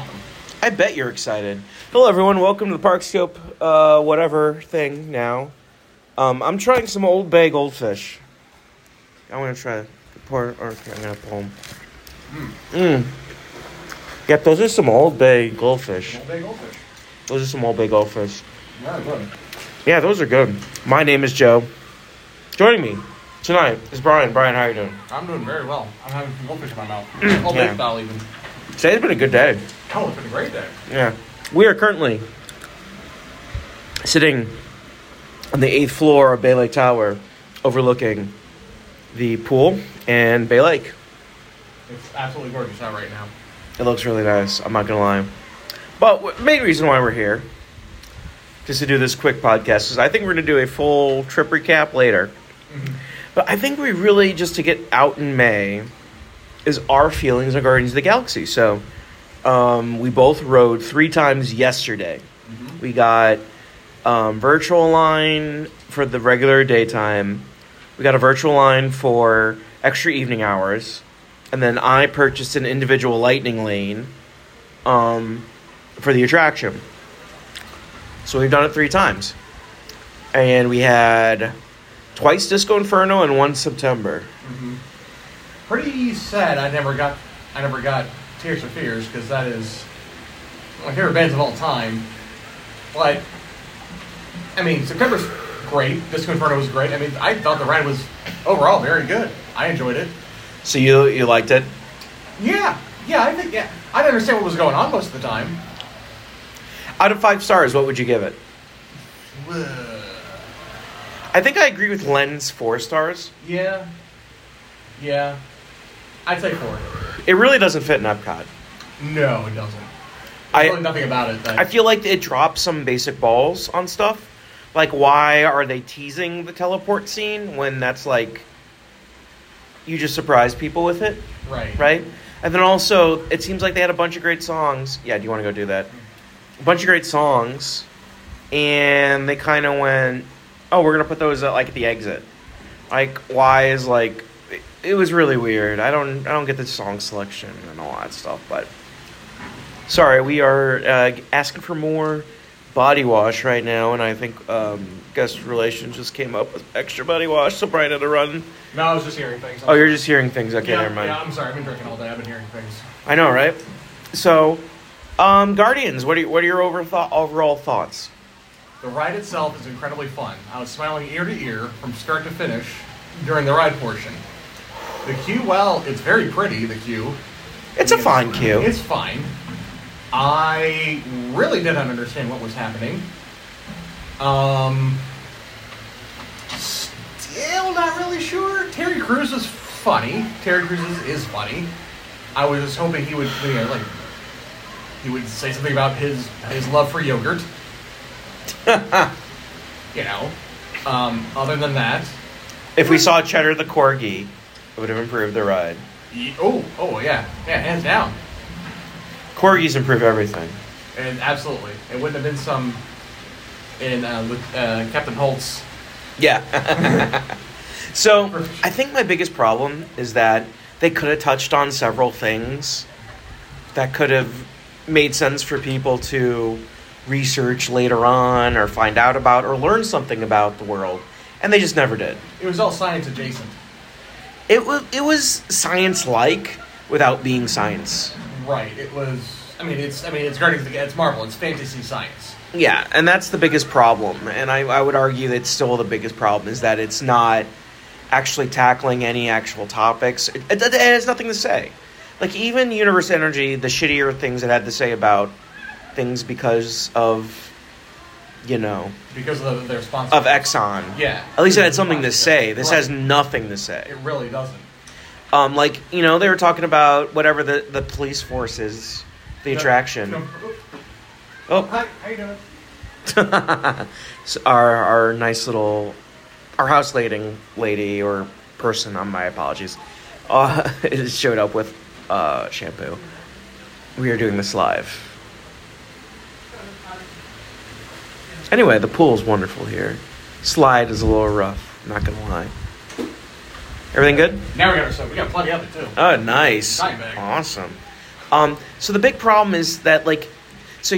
something. I bet you're excited. Hello, everyone. Welcome to the Parkscope, uh, whatever thing now. Um, I'm trying some Old Bay goldfish. I want to try pour. Or okay, I'm gonna pull them. Mmm. Yep, those are some Old Bay goldfish. Old Bay goldfish. Those are some Old Bay goldfish. Yeah, good. Yeah, those are good. My name is Joe. Joining me tonight is Brian. Brian, how are you doing? I'm doing very well. I'm having some goldfish in my mouth. Old Yeah. Bay style even. Today's been a good day. Oh, it's been a great day. Yeah. We are currently sitting on the eighth floor of Bay Lake Tower overlooking the pool and Bay Lake. It's absolutely gorgeous out right now. It looks really nice, I'm not gonna lie. But the main reason why we're here, just to do this quick podcast, is I think we're gonna do a full trip recap later. Mm-hmm. But I think we really, just to get out in May, is our feelings of the Galaxy. So um, we both rode three times yesterday. We got um, virtual line for the regular daytime. We got a virtual line for extra evening hours, and then I purchased an individual lightning lane um, for the attraction. So we've done it three times, and we had twice Disco Inferno and one September. Pretty sad. I never got. I never got Tears for Fears because that is my favorite bands of all time. But I mean, September's great. Disco Inferno was great. I mean, I thought the ride was overall very good. I enjoyed it. So you you liked it? Yeah, yeah. I think yeah. I didn't understand what was going on most of the time. Out of five stars, what would you give it? I think I agree with Len's four stars. Yeah, yeah. I'd say four. It really doesn't fit in Epcot. No, it doesn't. I- really nothing about it. That, I feel like it drops some basic balls on stuff. Like, why are they teasing the teleport scene when that's like you just surprise people with it, right, right? And then also, it seems like they had a bunch of great songs. Yeah, do you want to go do that? A bunch of great songs, and they kind of went, "Oh, we're gonna put those at like at the exit." Like, why is like it, was really weird. I don't I don't get the song selection and all that stuff, but sorry, we are uh, asking for more body wash right now, and I think um, guest relations just came up with extra body wash, so Brian had to run. No, I was just hearing things. Oh, you're just hearing things. Okay, yeah, never mind. Yeah, I'm sorry. I've been drinking all day. I've been hearing things. I know, right? So, um, Guardians. What are what are your over thought, overall thoughts? The ride itself is incredibly fun. I was smiling ear to ear from start to finish during the ride portion. The queue, well, it's very pretty. The queue. It's a fine queue. It's fine. I really didn't understand what was happening. Um, still not really sure. Terry Crews is funny. Terry Crews is, is funny. I was just hoping he would, you know, like, he would say something about his his love for yogurt. you know. Um, other than that, If we saw Cheddar the corgi, it would have improved the ride. ye- oh, oh yeah, yeah, hands down. Corgis improve everything. And absolutely, it wouldn't have been some in uh, uh, Captain Holt's. Yeah. so I think my biggest problem is that they could have touched on several things that could have made sense for people to research later on or find out about or learn something about the world, and they just never did. It was all science adjacent. It was it was science like without being science. Right. It was. I mean, it's. I mean, it's Guardians of the It's Marvel. It's fantasy science. Yeah, and that's the biggest problem. And I, I would argue that still the biggest problem is that it's not actually tackling any actual topics. It, it, it has nothing to say. Like, even Universe Energy, the shittier things it had to say about things because of, you know, because of the, their sponsor. of Exxon. Yeah. At least it had something to say. This Right. has nothing to say. It really doesn't. Um, like, you know, they were talking about whatever the, the police force is, the attraction. No- Oh, Hi. How you doing? So our our nice little our house lady lady or person on my apologies uh showed up with uh shampoo we are doing this live anyway the pool's wonderful here slide is a little rough not gonna lie everything good Now we got our stuff. We got plenty of it too. oh nice awesome Um, so the big problem is that like, so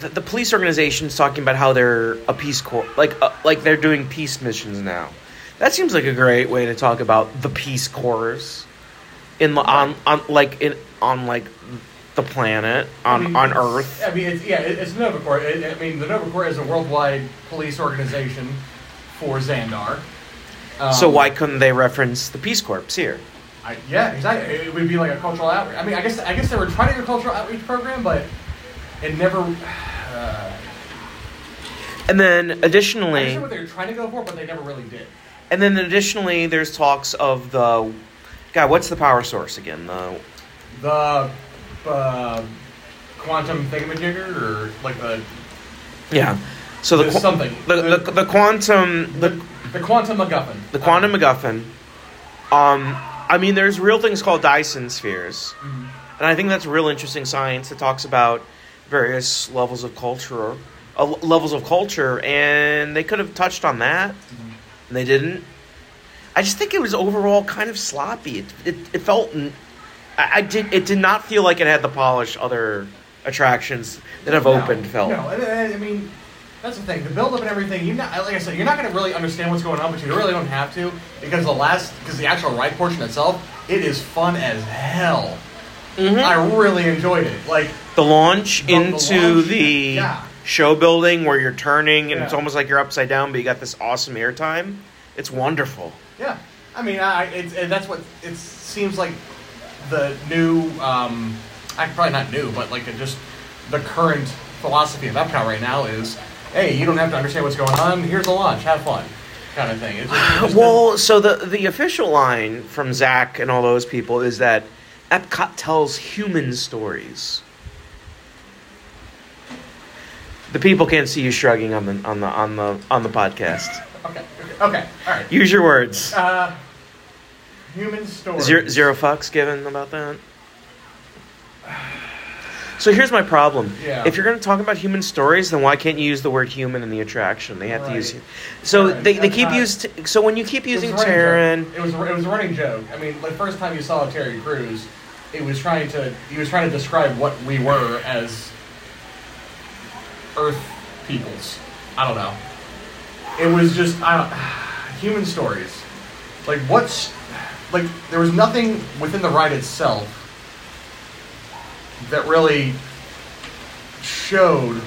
the, the police organization is talking about how they're a peace corps, like uh, like they're doing peace missions now. That seems like a great way to talk about the peace corps in the on on like in on like the planet on I mean, on Earth. I mean, it's, yeah, it's Nova Corps. I mean, the Nova Corps is a worldwide police organization for Xandar. Um, so why couldn't they reference the Peace Corps here? I, yeah, exactly. It would be like a cultural outreach. I mean, I guess I guess they were trying to do a cultural outreach program, but it never. Uh, And then additionally, I additionally, understand what they were trying to go for, but they never really did. and then additionally, there's talks of the God. What's the power source again? The The uh, quantum thingamajigger, or like the yeah. So the qu- something. the, the the quantum the, the the quantum MacGuffin. the quantum MacGuffin. Um, I mean, there's real things called Dyson spheres, Mhm. and I think that's real interesting science that talks about various levels of culture, uh, levels of culture, and they could have touched on that, and they didn't. I just think it was overall kind of sloppy. It it, it felt, I, I did it did not feel like it had the polish other attractions that have No, opened felt. No, and- I mean, that's the thing. The build up and everything. You not, like I said, you're not going to really understand what's going on, but you really don't have to because the last, because the actual ride portion itself, it is fun as hell. Mhm. I really enjoyed it. Like, the launch The- the into launch, the yeah. show building where you're turning and it's almost like you're upside down, but you got this awesome airtime. It's wonderful. yeah, I mean, I, and that's what it seems like. The new, um, I probably not new, but like just the current philosophy of Epcot right now is, hey, you don't have to understand what's going on. Here's the launch, have fun, kind of thing. It's just, it's just Well, so the the official line from Zach and all those people is that Epcot tells human stories. The people can't see you shrugging on the on the on the on the podcast. okay, okay, okay, all right. Use your words. Uh, human story. Zero, zero fucks given about that. So here's my problem. Yeah. If you're going to talk about human stories, then why can't you use the word human in the attraction? They have to Right. use. So Right. they, they That's keep not- use. So when you keep using joke. It was it was a running joke. I mean, the first time you saw Terry Crews, it was trying to he was trying to describe what we were as Earth peoples. I don't know. It was just I don't human stories. Like what's like there was nothing within the ride itself that really showed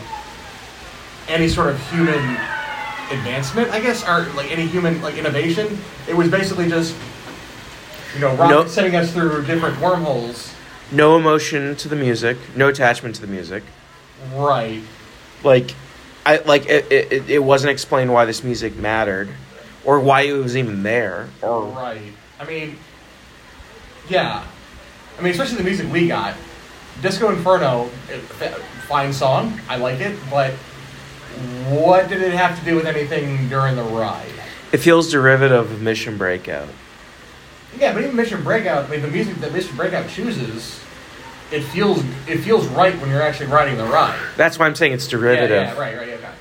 any sort of human advancement, I guess, or like any human like innovation. It was basically just you know rocket No- sending us through different wormholes. no emotion to the music, no attachment to the music. Right. Like, I like it. It, it wasn't explained why this music mattered, or why it was even there, or Right. I mean, yeah. I mean, especially the music we got. Disco Inferno, it- fine song. I like it, but what did it have to do with anything during the ride? it feels derivative of Mission Breakout. Yeah, but even Mission Breakout, I mean, the music that Mission Breakout chooses, it feels it feels right when you're actually riding the ride. That's why I'm saying it's derivative. Yeah, yeah, right, right, yeah. okay.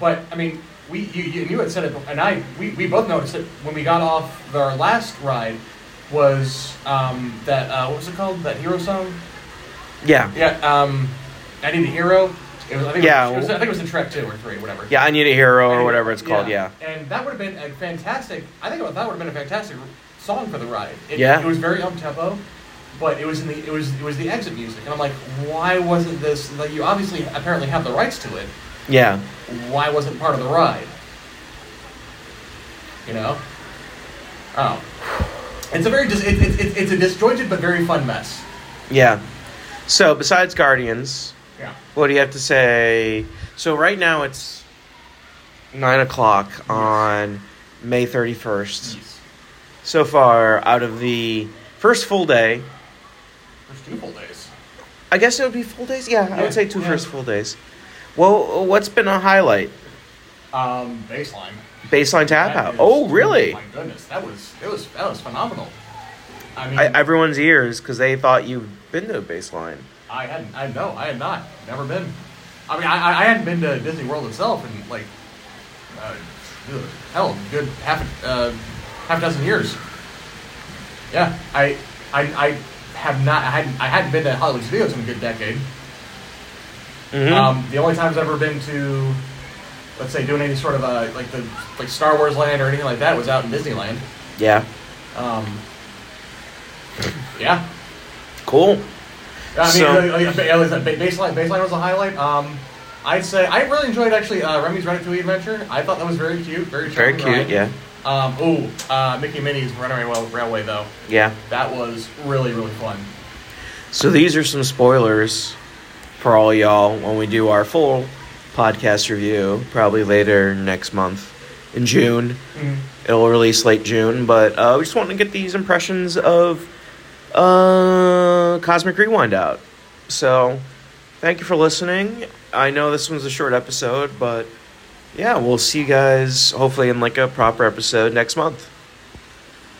But I mean, we you, you, had said it, and I we, we both noticed it when we got off our last ride was um, that uh, what was it called? That hero song? Yeah. Yeah, um, I need a hero. It was, I think Yeah. it was, I think it was in Shrek two or three, whatever. Yeah, I need a hero or whatever it's called. Yeah. And that would have been a fantastic. I think that would have been a fantastic song for the ride. It, Yeah. It was very up tempo, but it was in the it was it was the exit music, and I'm like, why wasn't this? Like, you obviously apparently have the rights to it. Yeah. Why wasn't part of the ride? You know. Oh. It's a very dis- it, it, it, it's a disjointed but very fun mess. Yeah. So besides Guardians, Yeah. what do you have to say? So right now it's nine o'clock on May thirty first. So far, out of the first full day, There's two full days. I guess it would be full days. Yeah, I would say two yeah. first full days. Well, what's been a highlight? Um, baseline. Baseline tap That out. is- Oh, really? My goodness, that was it was that was phenomenal. I mean, I, everyone's ears because they thought you've been to a baseline. I hadn't. I no, I had not. Never been. I mean, I, I hadn't been to Disney World itself in like, uh, hell, good half a uh, half a dozen years. Yeah, I I I have not. I hadn't. I hadn't been to Hollywood Studios in a good decade. Mhm. Um, the only times I've ever been to, let's say, doing any sort of a like the like Star Wars Land or anything like that was out in Disneyland. yeah. Um, yeah, Cool. I mean, So- like, like, ba- baseline baseline was a highlight. Um, I'd say I really enjoyed actually uh, Remy's Ratatouille Adventure. I thought that was very cute, very Very cute. ride. Yeah. Um, ooh, uh, Mickey and Minnie's Runaway Rail- Railway though. Yeah. That was really really fun. So these are some spoilers for all y'all when we do our full podcast review, probably later next month in June. It'll release late June, but uh, we just want to get these impressions of uh, Cosmic Rewind out. So, thank you for listening. I know this one's a short episode, but yeah, we'll see you guys hopefully in like a proper episode next month.